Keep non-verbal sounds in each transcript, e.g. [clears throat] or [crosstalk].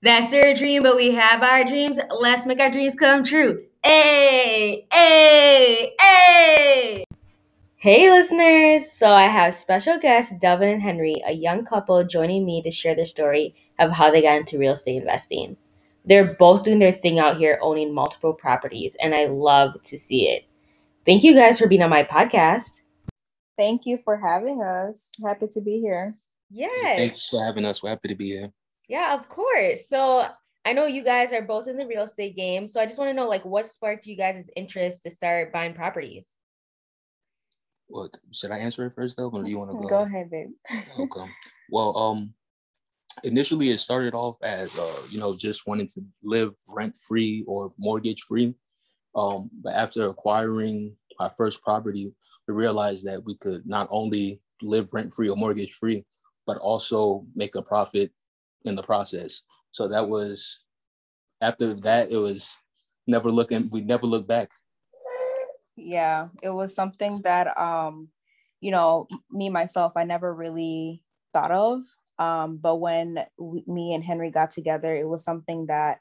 That's their dream, but we have our dreams. Let's make our dreams come true. Hey, hey, hey. Hey, listeners. So I have special guests Delvin and Henry, a young couple, joining me to share their story of how they got into real estate investing. They're both doing their thing out here, owning multiple properties, and I love to see it. Thank you guys for being on my podcast. Thank you for having us. Happy to be here. Yes. Thanks for having us. We're happy to be here. Yeah, of course. So I know you guys are both in the real estate game. So I just want to know like what sparked you guys' interest to start buying properties? Well, should I answer it first though? Or do you want to go? Go ahead, babe. [laughs] okay. Well, um, initially it started off as uh, you know, just wanting to live rent free or mortgage free. Um, but after acquiring our first property, we realized that we could not only live rent free or mortgage free, but also make a profit in the process. So that was after that, it was never looking, we never looked back. Yeah, it was something that um, you know, me myself, I never really thought of. Um, but when we, me and Henry got together, it was something that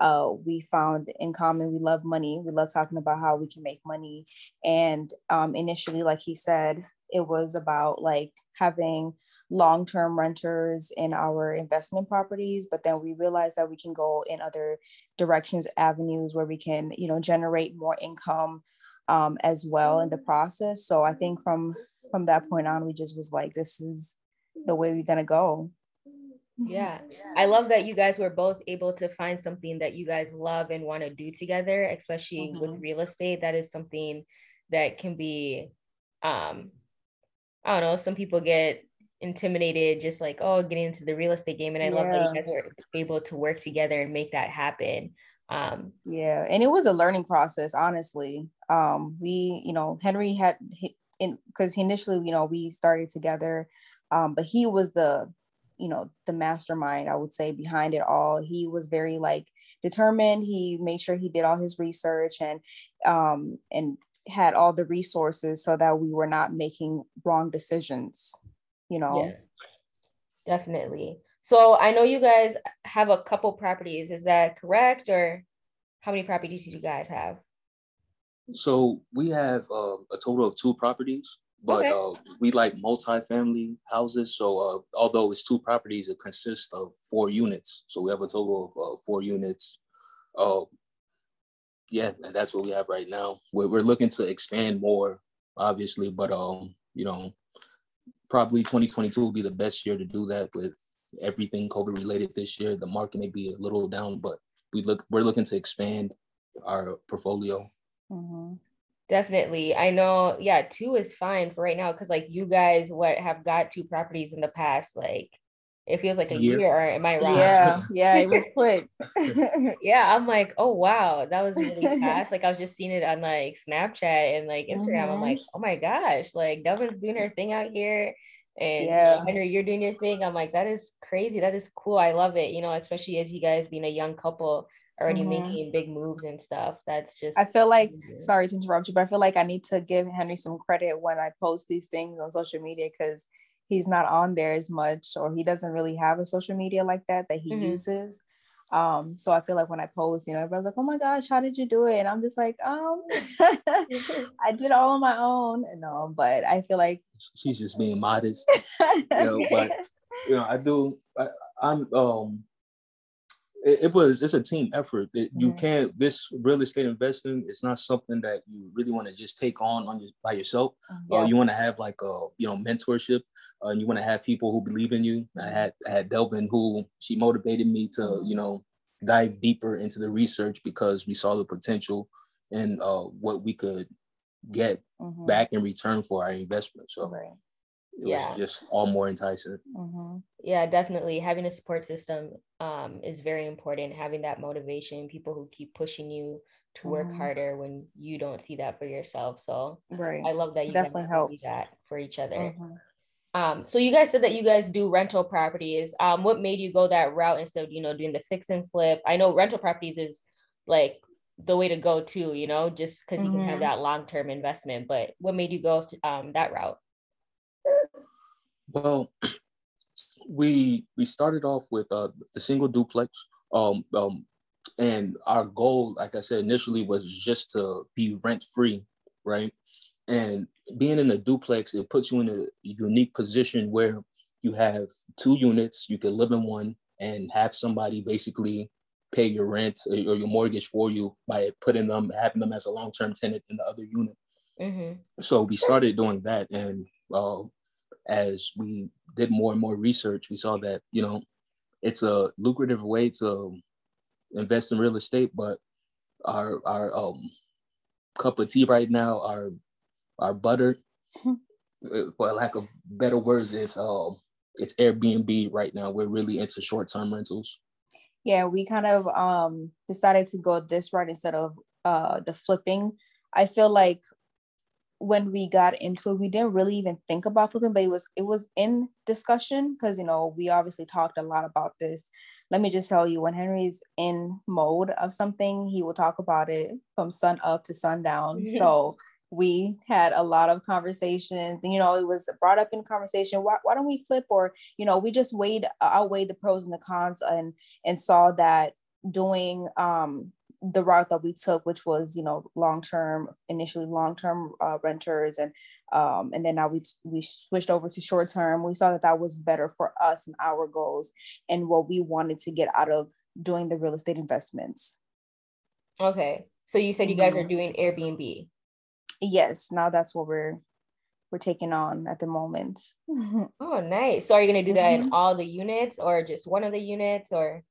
uh, we found in common. We love money. We love talking about how we can make money. And um, initially, like he said, it was about like having long-term renters in our investment properties but then we realized that we can go in other directions avenues where we can you know generate more income um, as well in the process. So i think from from that point on we just was like this is the way we're gonna go. Yeah. [laughs] I love that you guys were both able to find something that you guys love and want to do together especially mm-hmm. with real estate. That is something that can be um i don't know some people get intimidated just like oh getting into the real estate game and i yeah. love that you guys were able to work together and make that happen um yeah and it was a learning process honestly. Um we you know henry had in because initially you know we started together um but he was the you know the mastermind i would say behind it all. He was very like determined. He made sure he did all his research and um and had all the resources so that we were not making wrong decisions you know? Yeah, definitely. So i know you guys have a couple properties is that correct? Or how many properties do you guys have? So we have uh, a total of two properties but okay. uh, we like multi-family houses so uh, although it's two properties it consists of four units. So we have a total of uh, four units. Uh, yeah that's what we have right now. We're, we're looking to expand more obviously but um you know probably 2022 will be the best year to do that with everything COVID related this year. The market may be a little down, but we look we're looking to expand our portfolio. Mm-hmm. Definitely. I know, yeah, two is fine for right now because like you guys what have got two properties in the past, like it feels like a year, year or am I wrong? Yeah, [laughs] yeah, it was quick. [laughs] yeah, I'm like, oh wow, that was really [laughs] fast. Like I was just seeing it on like Snapchat and like Instagram. Mm-hmm. I'm like, oh my gosh, like Devin's doing her thing out here. And yeah. Henry, you're doing your thing. I'm like, that is crazy. That is cool. I love it. You know, especially as you guys being a young couple already mm-hmm. making big moves and stuff. That's just I feel like amazing. sorry to interrupt you, but I feel like I need to give Henry some credit when I post these things on social media because he's not on there as much or he doesn't really have a social media like that that he mm-hmm. uses. Um so i feel like when i post you know everyone's like oh my gosh how did you do it? And i'm just like um [laughs] [laughs] i did all on my own. No but i feel like she's just being [laughs] modest. You know but you know i do I, i'm um it, it, was it's a team effort it, you can't this real estate investing it's not something that you really want to just take on on your, by yourself mm-hmm. yeah. uh, you want to have like a you know mentorship uh, and you want to have people who believe in you i had I had delvin who she motivated me to mm-hmm. you know dive deeper into the research because we saw the potential and uh, what we could get mm-hmm. back in return for our investment so right yeah. was just all more enticing. Mm-hmm. Yeah, definitely. Having a support system um, is very important. Having that motivation, people who keep pushing you to work mm-hmm. harder when you don't see that for yourself. So right. I love that you definitely helps that for each other. Mm-hmm. Um, so you guys said that you guys do rental properties. Um, what made you go that route instead of you know doing the fix and flip? I know rental properties is like the way to go too, you know, just because you can have mm-hmm. that long term investment. But what made you go um, that route? Well, we we started off with uh, the single duplex. Um, um, and our goal, like I said initially, was just to be rent free, right? And being in a duplex, it puts you in a unique position where you have two units, you can live in one and have somebody basically pay your rent or your mortgage for you by putting them, having them as a long term tenant in the other unit. Mm-hmm. So we started doing that. And uh, as we did more and more research, we saw that, you know, it's a lucrative way to invest in real estate, but our our um cup of tea right now, our our butter, hmm. uh, for lack of better words, is um it's Airbnb right now. We're really into short term rentals. Yeah, we kind of um decided to go this route instead of uh the flipping. I feel like when we got into it, we didn't really even think about flipping, but it was it was in discussion because you know we obviously talked a lot about this. Let me just tell you, when Henry's in mode of something, he will talk about it from sun up to sundown. [laughs] so we had a lot of conversations and you know it was brought up in conversation why, why don't we flip or you know we just weighed outweighed the pros and the cons and and saw that doing um the route that we took, which was you know long term, initially long term uh, renters, and um, and then now we we switched over to short term. We saw that that was better for us and our goals and what we wanted to get out of doing the real estate investments. Okay, so you said you guys are mm-hmm. doing Airbnb. Yes, now that's what we're we're taking on at the moment. [laughs] oh, nice. So are you going to do that in mm-hmm. all the units or just one of the units or?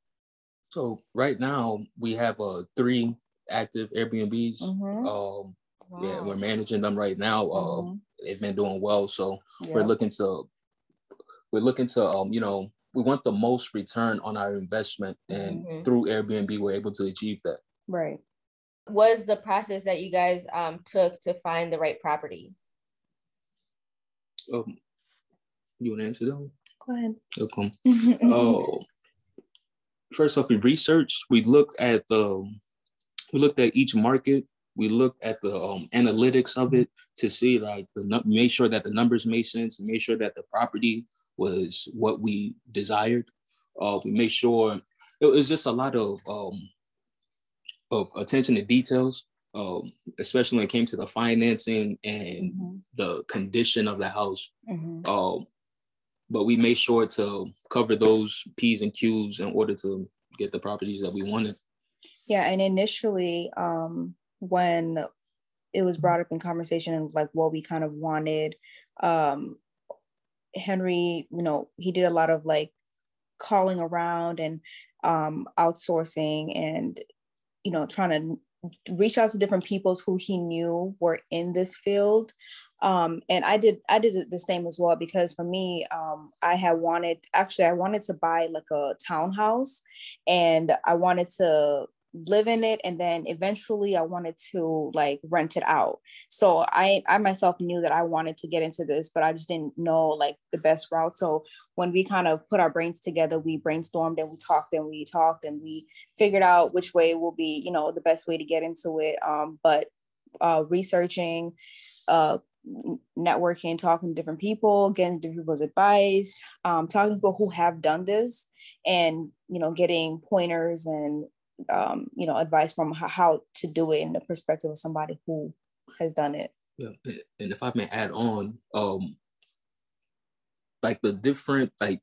So right now we have uh three active Airbnbs. Mm-hmm. Um, wow. Yeah, we're managing them right now. Uh, mm-hmm. They've been doing well, so yeah. we're looking to we're looking to um you know we want the most return on our investment, and mm-hmm. through Airbnb we're able to achieve that. Right. Was the process that you guys um took to find the right property? Um, you want to answer that? Go ahead. Okay. [laughs] oh, first off, we researched. We looked at the we looked at each market. We looked at the um, analytics of it to see like the make sure that the numbers made sense, and make sure that the property was what we desired. Uh, we made sure it was just a lot of um, of attention to details, um, especially when it came to the financing and mm-hmm. the condition of the house. Mm-hmm. Um, but we made sure to cover those P's and Q's in order to get the properties that we wanted. Yeah, and initially, um, when it was brought up in conversation and like what we kind of wanted, um, Henry, you know, he did a lot of like calling around and um, outsourcing and you know trying to reach out to different peoples who he knew were in this field um, and i did i did the same as well because for me um, i had wanted actually i wanted to buy like a townhouse and i wanted to live in it and then eventually i wanted to like rent it out. So i i myself knew that i wanted to get into this but i just didn't know like the best route. So when we kind of put our brains together we brainstormed and we talked and we talked and we figured out which way will be you know the best way to get into it. Um, but uh, researching uh, networking, talking to different people, getting different people's advice, um, talking to people who have done this, and you know, getting pointers and um, you know, advice from how, how to do it in the perspective of somebody who has done it. Yeah, and if I may add on, um, like the different like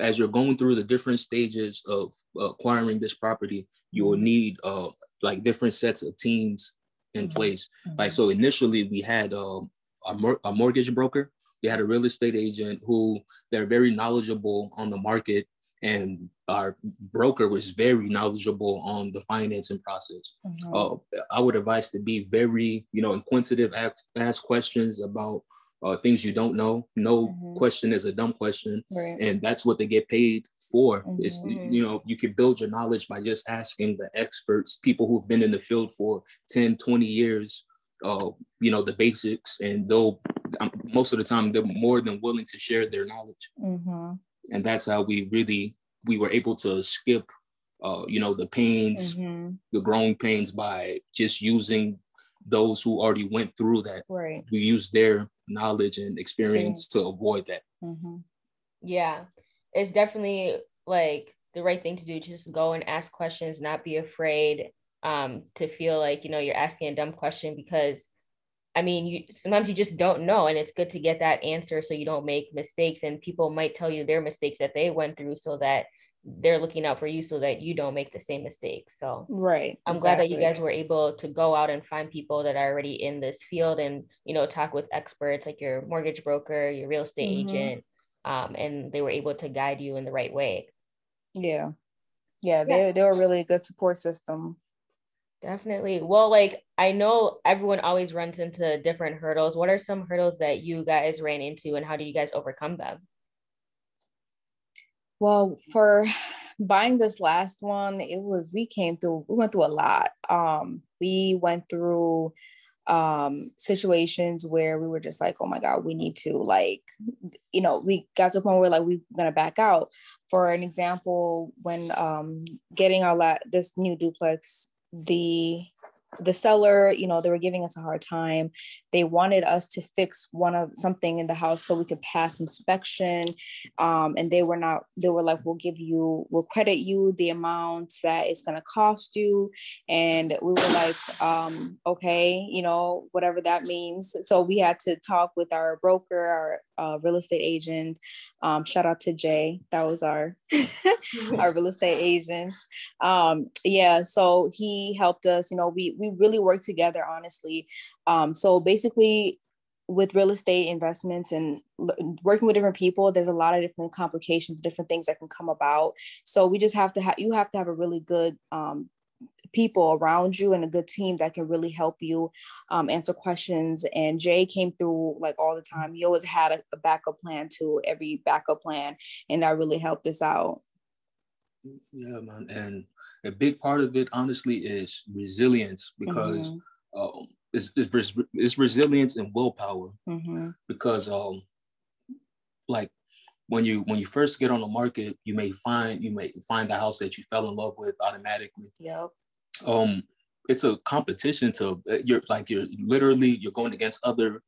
as you're going through the different stages of acquiring this property, you will mm-hmm. need uh like different sets of teams in mm-hmm. place. Mm-hmm. Like so, initially we had um a, mor- a mortgage broker. We had a real estate agent who they're very knowledgeable on the market, and our broker was very knowledgeable on the financing process. Mm-hmm. Uh, I would advise to be very, you know, inquisitive, ask, ask questions about uh, things you don't know. No mm-hmm. question is a dumb question, right. and that's what they get paid for. Mm-hmm. It's you know you can build your knowledge by just asking the experts, people who've been in the field for 10, 20 years, uh, you know, the basics, and they'll um, most of the time they're more than willing to share their knowledge. Mm-hmm. And that's how we really we were able to skip, uh, you know, the pains, mm-hmm. the growing pains by just using those who already went through that. Right. We use their knowledge and experience, experience. to avoid that. Mm-hmm. Yeah, it's definitely like the right thing to do. Just go and ask questions, not be afraid um, to feel like, you know, you're asking a dumb question because I mean, you sometimes you just don't know, and it's good to get that answer so you don't make mistakes. And people might tell you their mistakes that they went through so that they're looking out for you so that you don't make the same mistakes. So right. I'm exactly. glad that you guys were able to go out and find people that are already in this field and you know talk with experts like your mortgage broker, your real estate mm-hmm. agent, um, and they were able to guide you in the right way. Yeah. Yeah, they yeah. they were really a good support system. Definitely. Well, like I know everyone always runs into different hurdles. What are some hurdles that you guys ran into and how do you guys overcome them? Well, for buying this last one, it was we came through we went through a lot. Um we went through um situations where we were just like, oh my God, we need to like, you know, we got to a point where like we are gonna back out. For an example, when um getting our la- this new duplex the the seller, you know, they were giving us a hard time. They wanted us to fix one of something in the house so we could pass inspection. Um, and they were not, they were like, we'll give you, we'll credit you the amount that it's going to cost you. And we were like, um, okay, you know, whatever that means. So we had to talk with our broker, our uh, real estate agent. Um, shout out to Jay. That was our, [laughs] [laughs] our real estate agents. Um, yeah. So he helped us, you know, we, we really worked together, honestly. Um, so basically, with real estate investments and working with different people, there's a lot of different complications, different things that can come about. So we just have to have you have to have a really good um, people around you and a good team that can really help you um, answer questions. And Jay came through like all the time. He always had a, a backup plan to every backup plan, and that really helped us out. Yeah, man. And a big part of it, honestly, is resilience because mm-hmm. um, it's, it's, it's, resilience and willpower. Mm-hmm. Because, um, like, when you when you first get on the market, you may find you may find the house that you fell in love with automatically. Yep. Um, it's a competition to you're like you're literally you're going against other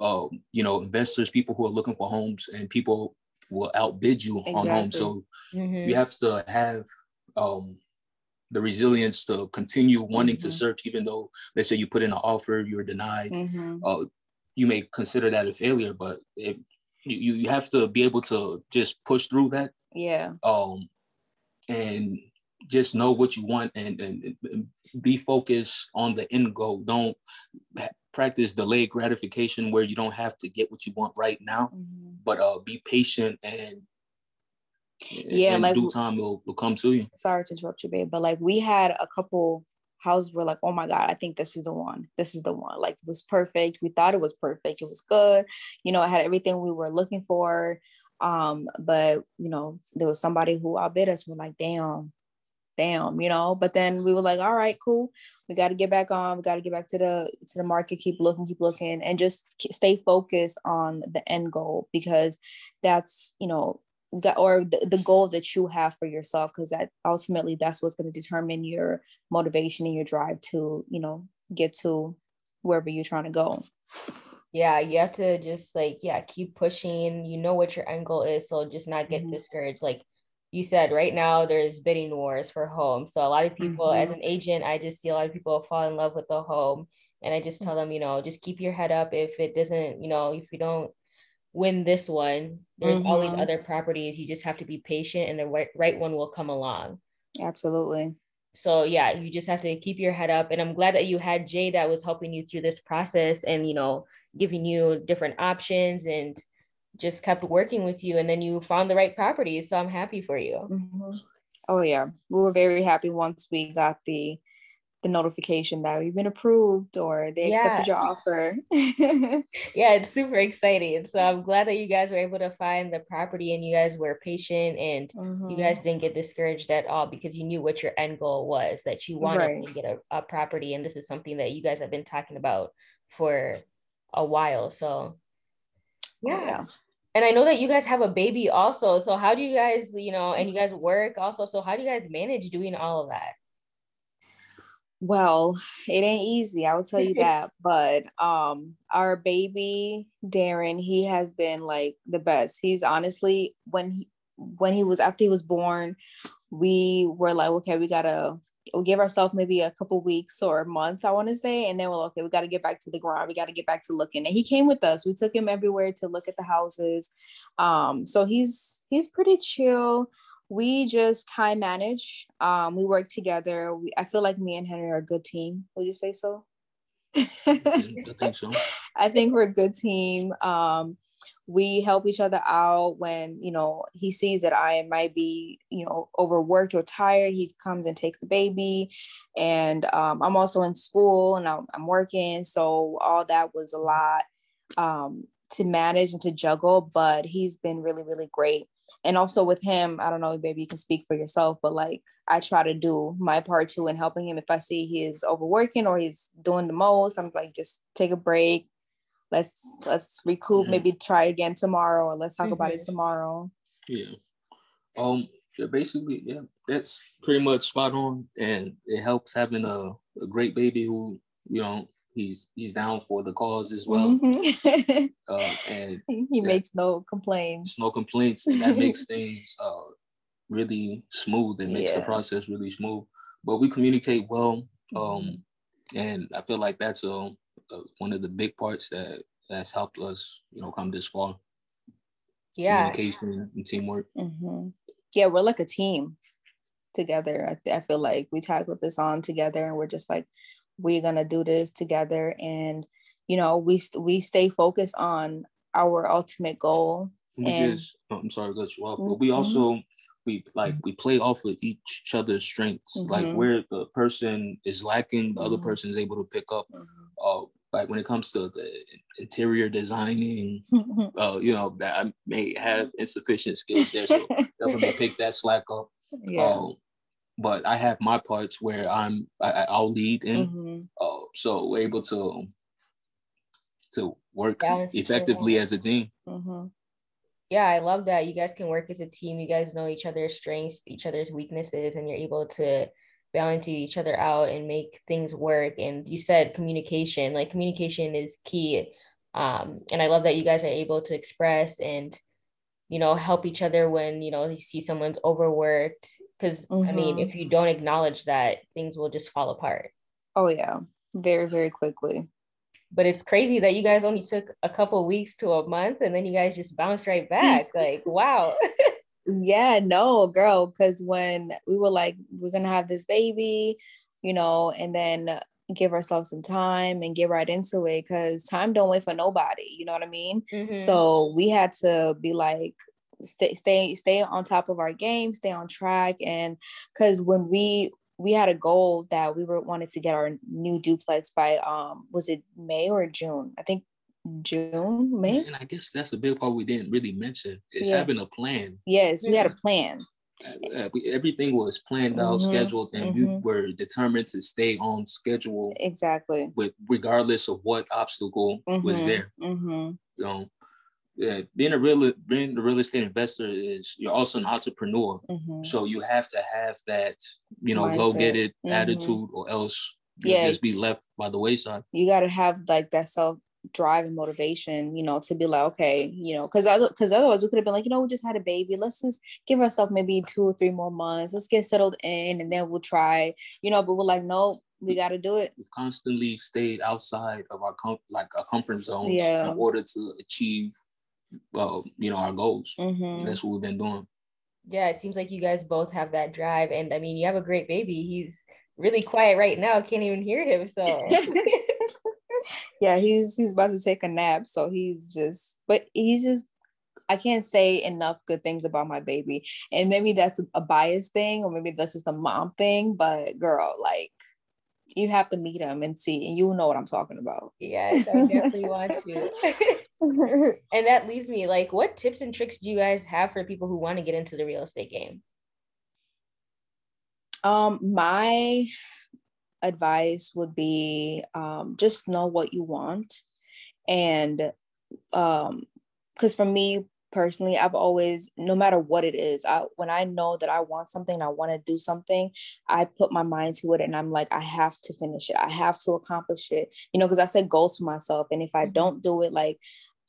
um, you know, investors, people who are looking for homes, and people will outbid you exactly. on homes. So mm-hmm. you have to have um, the resilience to continue wanting mm-hmm. to search, even though let's say you put in an offer, you're denied. Mm-hmm. Uh, you may consider that a failure, but if you, you have to be able to just push through that. Yeah. Um, and just know what you want and, and, and be focused on the end goal. Don't practice delayed gratification where you don't have to get what you want right now, mm-hmm. but uh, be patient and yeah, in like due time will will come to you. Sorry to interrupt you, babe, but like we had a couple houses were like, oh my god, I think this is the one. This is the one. Like it was perfect. We thought it was perfect. It was good. You know, it had everything we were looking for. Um, but you know, there was somebody who outbid us. We're like, damn, damn, you know. But then we were like, all right, cool. We got to get back on. We got to get back to the to the market. Keep looking, keep looking, and just stay focused on the end goal because that's you know or the, the goal that you have for yourself because that ultimately that's what's going to determine your motivation and your drive to you know get to wherever you're trying to go yeah you have to just like yeah keep pushing you know what your end goal is so just not get mm-hmm. discouraged like you said right now there's bidding wars for homes so a lot of people mm-hmm. as an agent i just see a lot of people fall in love with the home and i just tell them you know just keep your head up if it doesn't you know if you don't win this one, there's mm-hmm. always other properties. You just have to be patient and the right, right one will come along. Absolutely. So yeah, you just have to keep your head up. And I'm glad that you had Jay that was helping you through this process and you know, giving you different options and just kept working with you and then you found the right property. So I'm happy for you. Mm-hmm. Oh yeah. We were very happy once we got the the notification that we've been approved or they yeah. accepted your offer. [laughs] yeah, it's super exciting. So I'm glad that you guys were able to find the property and you guys were patient and mm-hmm. you guys didn't get discouraged at all because you knew what your end goal was that you wanted right. to get a, a property. And this is something that you guys have been talking about for a while. So yeah. yeah. And I know that you guys have a baby also. So how do you guys, you know, and you guys work also. So how do you guys manage doing all of that? Well, it ain't easy, I will tell you [laughs] that. But um our baby Darren, he has been like the best. He's honestly when he when he was after he was born, we were like, okay, we gotta we'll give ourselves maybe a couple weeks or a month, I want to say, and then we'll okay, we got to get back to the ground. We got to get back to looking. And he came with us. We took him everywhere to look at the houses. Um, so he's he's pretty chill. We just time manage. Um, we work together. We, I feel like me and Henry are a good team. Would you say so? I think so. [laughs] I think we're a good team. Um, we help each other out when you know he sees that i might be you know overworked or tired he comes and takes the baby. And um, i'm also in school and I'm, working so all that was a lot um, to manage and to juggle but he's been really really great. And also with him i don't know maybe you can speak for yourself but like i try to do my part too in helping him if i see he's overworking or he's doing the most i'm like just take a break let's let's recoup, maybe try again tomorrow, or let's talk mm-hmm. about it mm-hmm. tomorrow. Yeah. Um. Yeah, basically, yeah, that's pretty much spot on, and it helps having a, a great baby who you know he's he's down for the cause as well. Mm-hmm. [laughs] uh, and he makes no complaints. No complaints, and that makes [laughs] things uh, really smooth. It makes yeah. the process really smooth. But we communicate well, um, mm-hmm. and I feel like that's a uh, one of the big parts that that's helped us, you know, come this far. Yeah, communication and teamwork. Mm-hmm. Yeah, we're like a team together. I, th- I feel like we tackled this on together, and we're just like, we're gonna do this together, and you know, we st- we stay focused on our ultimate goal. We and, just, oh, I'm sorry, cut you off, but we mm-hmm. also we like we play off of each other's strengths mm-hmm. like where the person is lacking the mm-hmm. other person is able to pick up mm-hmm. Uh like when it comes to the interior designing uh you know that i may have insufficient skills there so [laughs] definitely pick that slack up yeah. Um, but i have my parts where i'm I, i'll lead in mm-hmm. uh, so we're able to to work effectively as a team mm-hmm yeah, I love that. You guys can work as a team. You guys know each other's strengths, each other's weaknesses, and you're able to balance each other out and make things work. And you said communication, like communication is key. Um, and I love that you guys are able to express and, you know, help each other when, you know, you see someone's overworked. because mm-hmm. I mean, if you don't acknowledge that, things will just fall apart. Oh, yeah. Very, very quickly but it's crazy that you guys only took a couple weeks to a month and then you guys just bounced right back [laughs] like wow yeah no girl because when we were like we're gonna have this baby you know and then give ourselves some time and get right into it because time don't wait for nobody you know what i mean mm-hmm. so we had to be like stay stay stay on top of our game stay on track and because when we we had a goal that we were wanted to get our new duplex by um was it May or June? I think June, May. And I guess that's the big part we didn't really mention is yeah. having a plan. Yes, we had a plan. Uh, uh we, everything was planned out, mm-hmm, scheduled, and mm-hmm. we were determined to stay on schedule. Exactly. With regardless of what obstacle mm-hmm, was there. Mm-hmm. You know, yeah, being a real being a real estate investor is you're also an entrepreneur. Mm-hmm. So you have to have that, you know, go get it mm-hmm. attitude, or else you yeah. just be left by the wayside. You got to have like that self drive and motivation, you know, to be like, okay, you know, because other because otherwise we could have been like, you know, we just had a baby. Let's just give ourselves maybe two or three more months. Let's get settled in, and then we'll try, you know. But we're like, no, we got to do it. We've constantly stayed outside of our com- like our comfort zone yeah. in order to achieve well, you know, our goals. Mm-hmm. That's what we've been doing. Yeah, it seems like you guys both have that drive. And I mean, you have a great baby. He's really quiet right now. Can't even hear him. So [laughs] [laughs] yeah, he's he's about to take a nap. So he's just but he's just I can't say enough good things about my baby. And maybe that's a bias thing, or maybe that's just a mom thing. But girl, like you have to meet him and see, and you'll know what I'm talking about. Yes, I definitely want to. [laughs] and that leaves me like, what tips and tricks do you guys have for people who want to get into the real estate game? Um, my advice would be um, just know what you want, and um, because for me personally, I've always, no matter what it is, I when I know that I want something, I want to do something, I put my mind to it, and I'm like, I have to finish it. I have to accomplish it. You know, because I set goals for myself, and if I mm-hmm. don't do it, like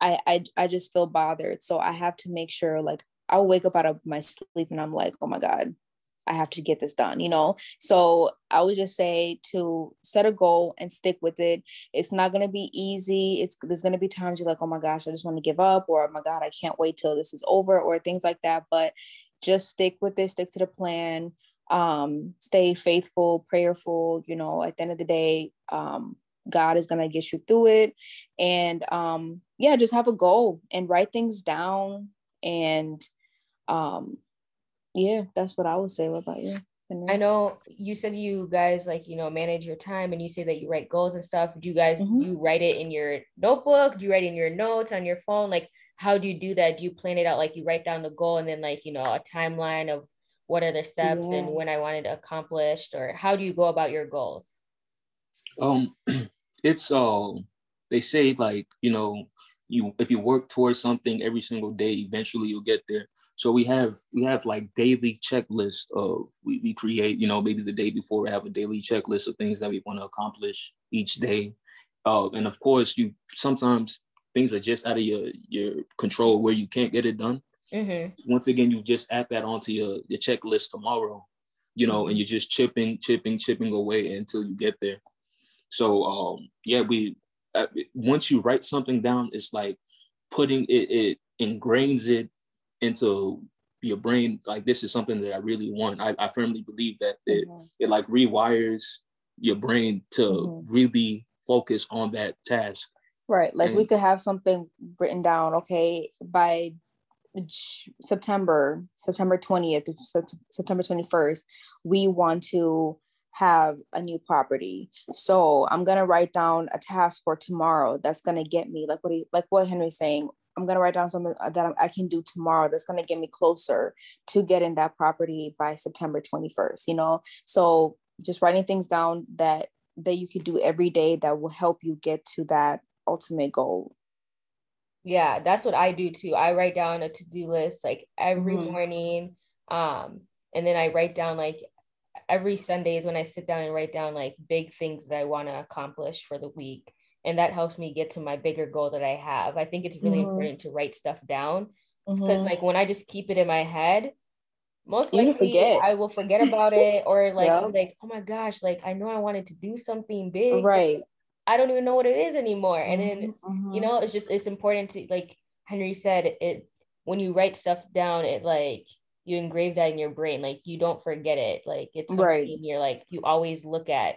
I, I I just feel bothered. So I have to make sure like I'll wake up out of my sleep and I'm like, oh my God, I have to get this done, you know? So I would just say to set a goal and stick with it. It's not going to be easy. It's there's going to be times you're like, "Oh my gosh, I just want to give up," or "Oh my god, I can't wait till this is over," or things like that, but just stick with it, stick to the plan. Um, stay faithful, prayerful, you know, at the end of the day, um, God is going to get you through it. And um, yeah, just have a goal and write things down and um yeah, that's what I would say. What about you? I know you said you guys like you know manage your time and you say that you write goals and stuff. Do you guys mm-hmm. you write it in your notebook? Do you write in your notes on your phone? Like how do you do that? Do you plan it out like you write down the goal and then like you know a timeline of what are the steps yeah. and when I wanted accomplished or how do you go about your goals? Um [clears throat] it's uh they say like you know you if you work towards something every single day eventually you'll get there. So we have we have like daily checklist of we, we create you know maybe the day before we have a daily checklist of things that we want to accomplish each day. Uh, and of course you sometimes things are just out of your your control where you can't get it done. Mm-hmm. once again you just add that onto your your checklist tomorrow you know and you're just chipping chipping chipping away until you get there. So um yeah we once you write something down, it's like putting it, it ingrains it into your brain. Like this is something that I really want. I, I firmly believe that it, mm-hmm. it like rewires your brain to mm-hmm. really focus on that task. Right. Like and, we could have something written down, okay, by September, September 20th, September 21st, we want to have a new property. So I'm gonna write down a task for tomorrow that's gonna get me like what he like what Henry's saying. I'm gonna write down something that I can do tomorrow that's gonna get me closer to getting that property by September 21st. You know, so just writing things down that that you could do every day that will help you get to that ultimate goal. Yeah, that's what I do too. I write down a to-do list like every mm-hmm. morning. Um, and then I write down like every Sunday is when I sit down and write down like big things that I want to accomplish for the week. And that helps me get to my bigger goal that I have. I think it's really mm-hmm. important to write stuff down because mm-hmm. like when I just keep it in my head, most you likely forget. I will forget about it [laughs] or like yeah. like oh my gosh, like I know I wanted to do something big. Right. I don't even know what it is anymore. And then mm-hmm. you know, it's just it's important to like Henry said it when you write stuff down, it like you engrave that in your brain like you don't forget it like it's something right. you're like you always look at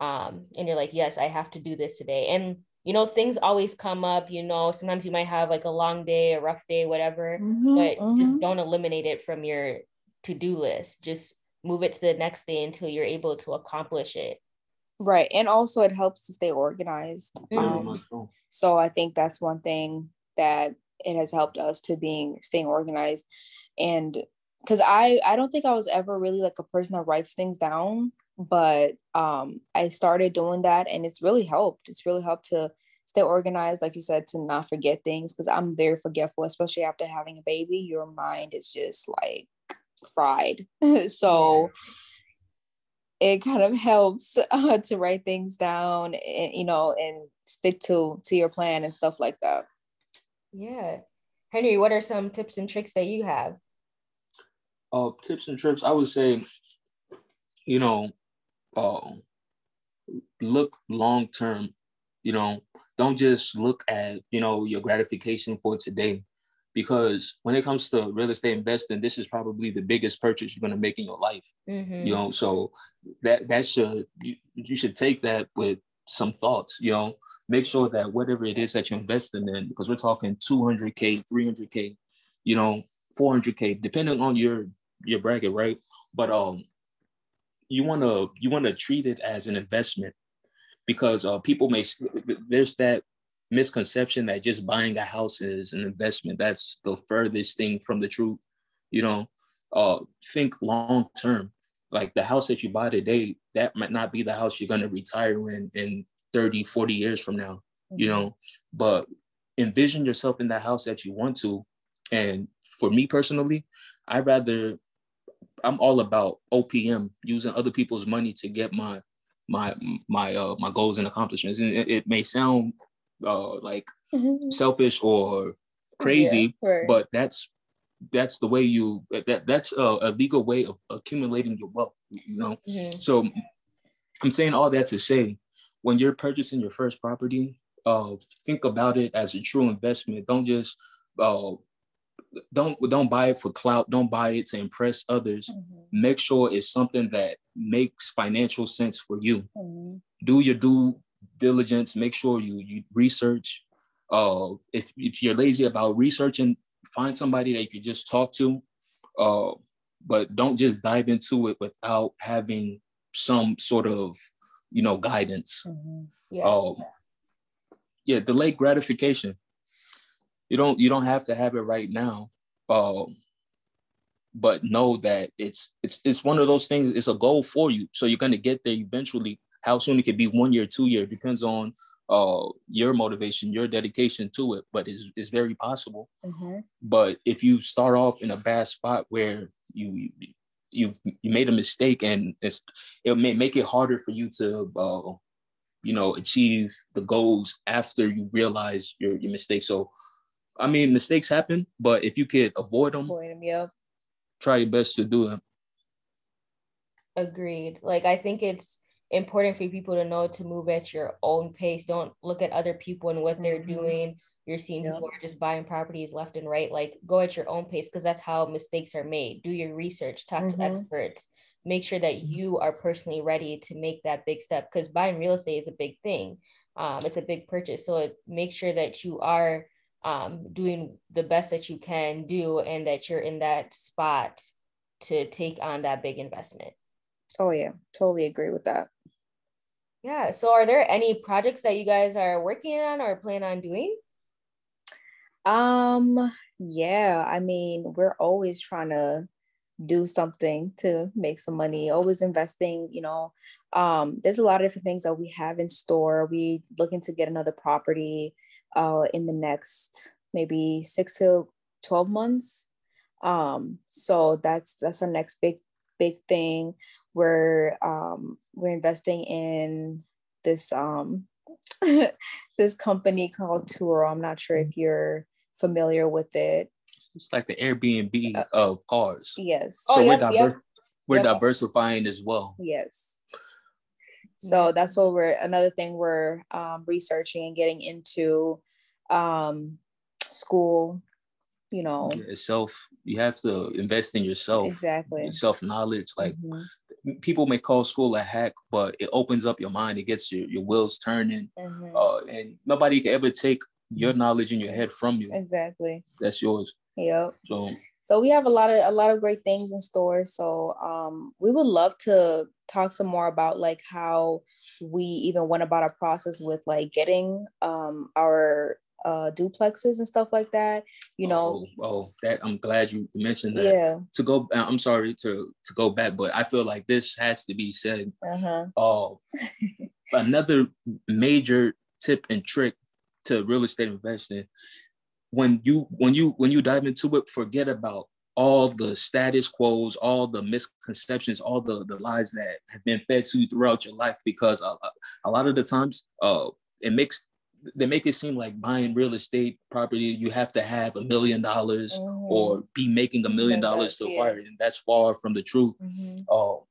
um and you're like yes i have to do this today and you know things always come up you know sometimes you might have like a long day a rough day whatever mm-hmm, but mm-hmm. just don't eliminate it from your to-do list just move it to the next day until you're able to accomplish it right and also it helps to stay organized mm-hmm. um, so i think that's one thing that it has helped us to being staying organized and because I I don't think I was ever really like a person that writes things down, but um I started doing that and it's really helped. It's really helped to stay organized, like you said, to not forget things because I'm very forgetful, especially after having a baby. Your mind is just like fried. [laughs] so it kind of helps [laughs] uh, to write things down and you know and stick to to your plan and stuff like that. Yeah. Henry, what are some tips and tricks that you have? Uh, tips and trips, I would say, you know, uh, look long term. You know, don't just look at you know your gratification for today, because when it comes to real estate investing, this is probably the biggest purchase you're going to make in your life. Mm-hmm. You know, so that that should you, you should take that with some thoughts. You know, make sure that whatever it is that you're investing in, because we're talking 200k, 300k, you know, 400k, depending on your your bracket, right? But um, you want to you want to treat it as an investment because uh, people may there's that misconception that just buying a house is an investment. That's the furthest thing from the truth. You know, uh, think long term. Like the house that you buy today, that might not be the house you're gonna retire in in 30, 40 years from now. You know, but envision yourself in that house that you want to. And for me personally, I'd rather I'm all about OPM, using other people's money to get my my my uh my goals and accomplishments. And it, it may sound uh like mm-hmm. selfish or crazy, yeah, right. but that's that's the way you that that's a, a legal way of accumulating your wealth. You know, mm-hmm. so I'm saying all that to say, when you're purchasing your first property, uh, think about it as a true investment. Don't just uh, don't don't buy it for clout. Don't buy it to impress others. Mm-hmm. Make sure it's something that makes financial sense for you. Mm-hmm. Do your due diligence. Make sure you you research. Uh, if if you're lazy about researching, find somebody that you can just talk to. Uh, but don't just dive into it without having some sort of you know guidance. Mm-hmm. Yeah. Um, yeah, delayed gratification you don't you don't have to have it right now um, but know that it's it's it's one of those things it's a goal for you. So you're going to get there eventually. How soon? It could be one year two year depends on uh, your motivation your dedication to it but it's, it's very possible. Mm-hmm. but if you start off in a bad spot where you you've you made a mistake and it's it may make it harder for you to uh, you know achieve the goals after you realize your, your mistake. So I mean, mistakes happen, but if you could avoid them, avoid them, yeah. Try your best to do them. Agreed. Like I think it's important for people to know to move at your own pace. Don't look at other people and what mm-hmm. they're doing. You're seeing yep. people are just buying properties left and right. Like go at your own pace because that's how mistakes are made. Do your research, talk mm-hmm. to experts, make sure that you are personally ready to make that big step because buying real estate is a big thing. Um, it's a big purchase. So it, make sure that you are um, doing the best that you can do and that you're in that spot to take on that big investment. Oh, yeah, totally agree with that. Yeah. So, are there any projects that you guys are working on or plan on doing? Um, yeah, I mean, we're always trying to do something to make some money, always investing, you know. Um, there's a lot of different things that we have in store. We looking to get another property uh, in the next maybe six to 12 months. Um, so that's that's our next big big thing. We're um, we're investing in this um, [laughs] this company called Turo. I'm not sure if you're familiar with it. It's like the Airbnb uh, of cars. Yes. So oh, we're yep, yep. we're yep. diversifying as well. Yes. So that's what we're another thing we're um, researching and getting into um, school. You know, yeah, self. You have to invest in yourself. Exactly. Self knowledge. Like mm-hmm. people may call school a hack, but it opens up your mind. It gets your your wheels turning. Mm-hmm. Uh, and nobody can ever take your knowledge in your head from you. Exactly. That's yours. Yep. So so we have a lot of a lot of great things in store so um, we would love to talk some more about like how we even went about our process with like getting um, our uh, duplexes and stuff like that you know oh, oh, that i'm glad you mentioned that yeah to go uh, i'm sorry to to go back but i feel like this has to be said uh-huh. uh, [laughs] another major tip and trick to real estate investing when you when you when you dive into it, forget about all the status quos, all the misconceptions, all the, the lies that have been fed to you throughout your life. Because a, a lot of the times, uh, it makes they make it seem like buying real estate property, you have to have a million dollars or be making a million dollars to acquire it, and that's far from the truth. Mm-hmm. Uh,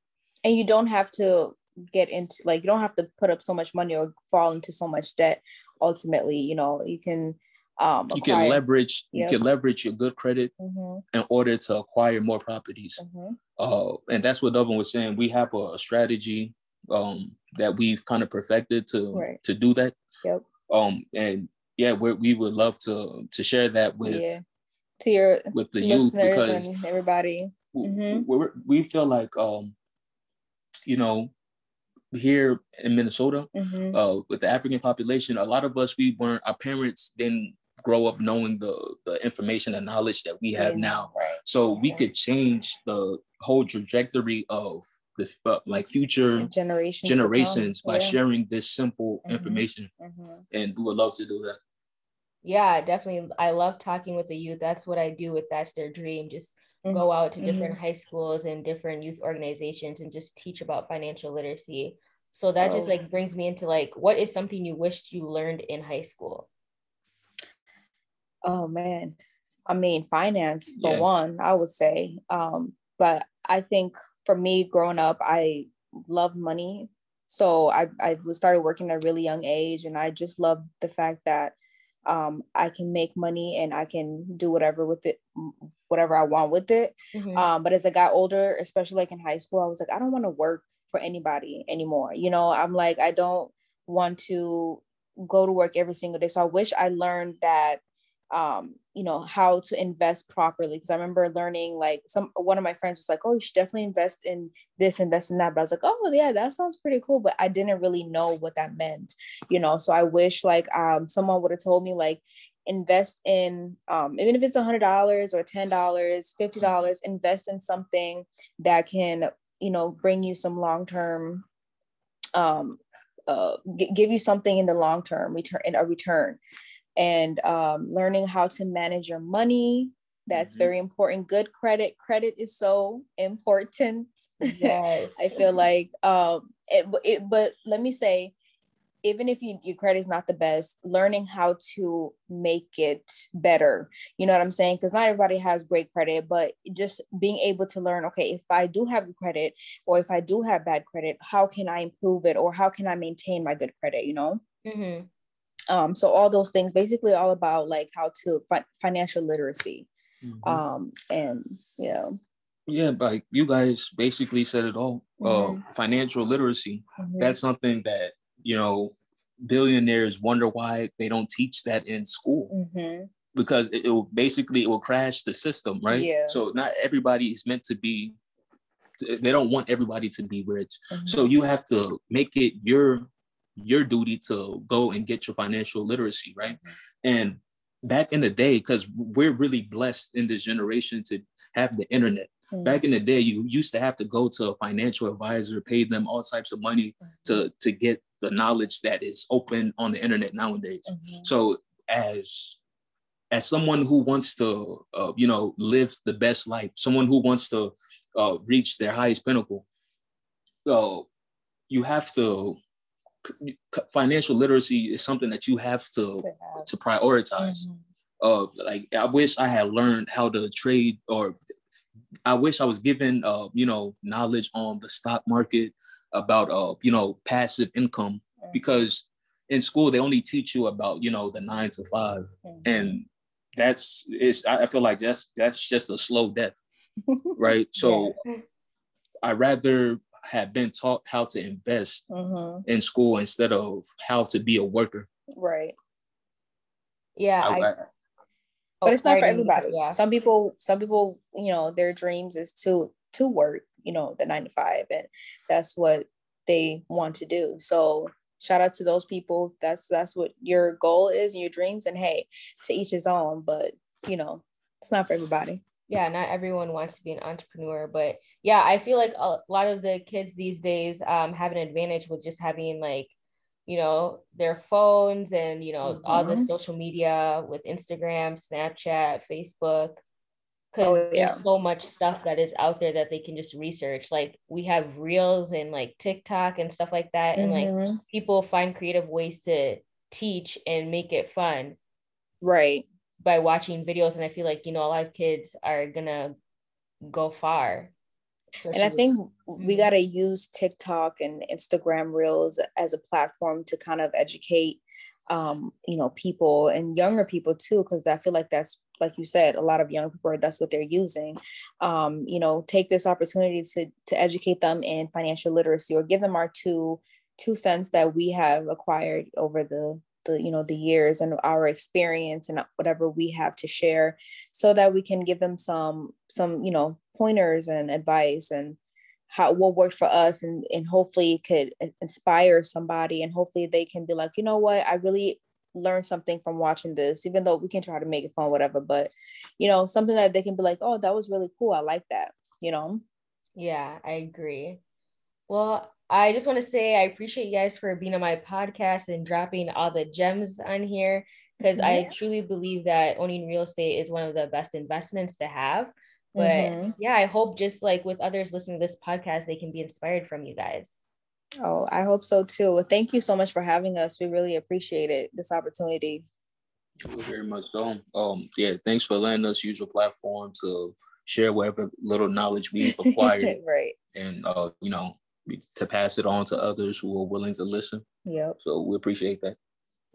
and you don't have to get into like you don't have to put up so much money or fall into so much debt. Ultimately, you know, you can um, you can leverage yep. you can leverage your good credit mm-hmm. in order to acquire more properties mm-hmm. uh, and that's what Dovin was saying we have a, a strategy um, that we've kind of perfected to right. to do that yep. Um, and yeah we would love to to share that with yeah. to your with the youth because everybody mm-hmm. we, we feel like um you know here in Minnesota, mm-hmm. uh, with the African population, a lot of us we weren't. Our parents didn't grow up knowing the the information and knowledge that we have now. Right. So we could change the whole trajectory of the uh, like future generations generations by yeah. sharing this simple mm-hmm. information, mm-hmm. and we would love to do that. Yeah, definitely. I love talking with the youth. That's what I do with That's Their Dream. Just mm-hmm. go out to different mm-hmm. high schools and different youth organizations and just teach about financial literacy. So that oh. just like brings me into like, what is something you wished you learned in high school? oh man I mean, finance for yeah. one, I would say. Um, but I think for me growing up, I love money. So I, I started working at a really young age and I just love the fact that um, I can make money and I can do whatever with it, whatever I want with it. Mm-hmm. Um, but as I got older, especially like in high school, I was like, I don't want to work for anybody anymore. You know, I'm like, I don't want to go to work every single day. So I wish I learned that um you know how to invest properly because i remember learning like some one of my friends was like oh you should definitely invest in this invest in that but i was like oh yeah that sounds pretty cool but i didn't really know what that meant you know so i wish like um someone would have told me like invest in um even if it's a hundred dollars or ten dollars fifty dollars invest in something that can you know bring you some long-term um uh, g- give you something in the long term return in a return and um, learning how to manage your money. That's mm-hmm. very important. Good credit credit is so important. [laughs] Yes. I feel like um it, it but let me say even if you, your credit is not the best learning how to make it better. You know what i'm saying? Because not everybody has great credit but just being able to learn okay if i do have good credit or if i do have bad credit how can i improve it or how can i maintain my good credit you know? Mm-hmm um, so all those things basically all about like how to fi- financial literacy mm-hmm. um, and yeah yeah like you guys basically said it all uh, mm-hmm. uh, financial literacy mm-hmm. that's something that you know billionaires wonder why they don't teach that in school mm-hmm. because it, it, will basically it will crash the system right yeah. so not everybody is meant to be they don't want everybody to be rich mm-hmm. so you have to make it your your duty to go and get your financial literacy, right? Mm-hmm. And back in the day, because we're really blessed in this generation to have the internet. Mm-hmm. Back in the day, you used to have to go to a financial advisor, pay them all types of money mm-hmm. to, to get the knowledge that is open on the internet nowadays. Mm-hmm. So as as someone who wants to uh, you know live the best life, someone who wants to uh, reach their highest pinnacle, so uh, you have to financial literacy is something that you have to to prioritize. Mm-hmm. Uh, like I wish I had learned how to trade, or I wish I was given uh, you know knowledge on the stock market about uh, you know passive income mm-hmm. because in school they only teach you about you know the nine to 5 mm-hmm. and that's is I feel like that's that's just a slow death, [laughs] right? So yeah. I rather have been taught how to invest mm-hmm. in school instead of how to be a worker. Right. Yeah. I, I, but it's not for everybody. Yeah. Some people, some people, you know, their dreams is to to work, you know, the nine to five, and that's what they want to do. So shout out to those people. That's that's what your goal is and your dreams. And hey, to each his own. But you know, it's not for everybody yeah not everyone wants to be an entrepreneur but yeah i feel like a lot of the kids these days um, have an advantage with just having like you know their phones and you know mm-hmm. all the mm-hmm. social media with instagram snapchat facebook because oh, yeah. there's so much stuff that is out there that they can just research like we have reels and like tiktok and stuff like that mm-hmm. and like mm-hmm. people find creative ways to teach and make it fun right by watching videos and i feel like you know a lot of kids are gonna go far and i think we mm-hmm. got to use tiktok and instagram reels as a platform to kind of educate um, you know people and younger people too because i feel like that's like you said a lot of young people that's what they're using um, you know take this opportunity to to educate them in financial literacy or give them our two two cents that we have acquired over the the you know the years and our experience and whatever we have to share so that we can give them some some you know pointers and advice and how what worked for us and and hopefully it could inspire somebody and hopefully they can be like you know what? I really learned something from watching this even though we can try to make it fun whatever but you know something that they can be like oh that was really cool. I like that you know? Yeah i agree. Well I just want to say I appreciate you guys for being on my podcast and dropping all the gems on here because yeah. I truly believe that owning real estate is one of the best investments to have. But mm-hmm. yeah, I hope just like with others listening to this podcast, they can be inspired from you guys. Oh, I hope so too. Thank you so much for having us. We really appreciate it, this opportunity. Very much so. Um, yeah, thanks for letting us use your platform to share whatever little knowledge we've [laughs] acquired. right. And uh, you know, to pass it on to others who are willing to listen. Yep. So we appreciate that.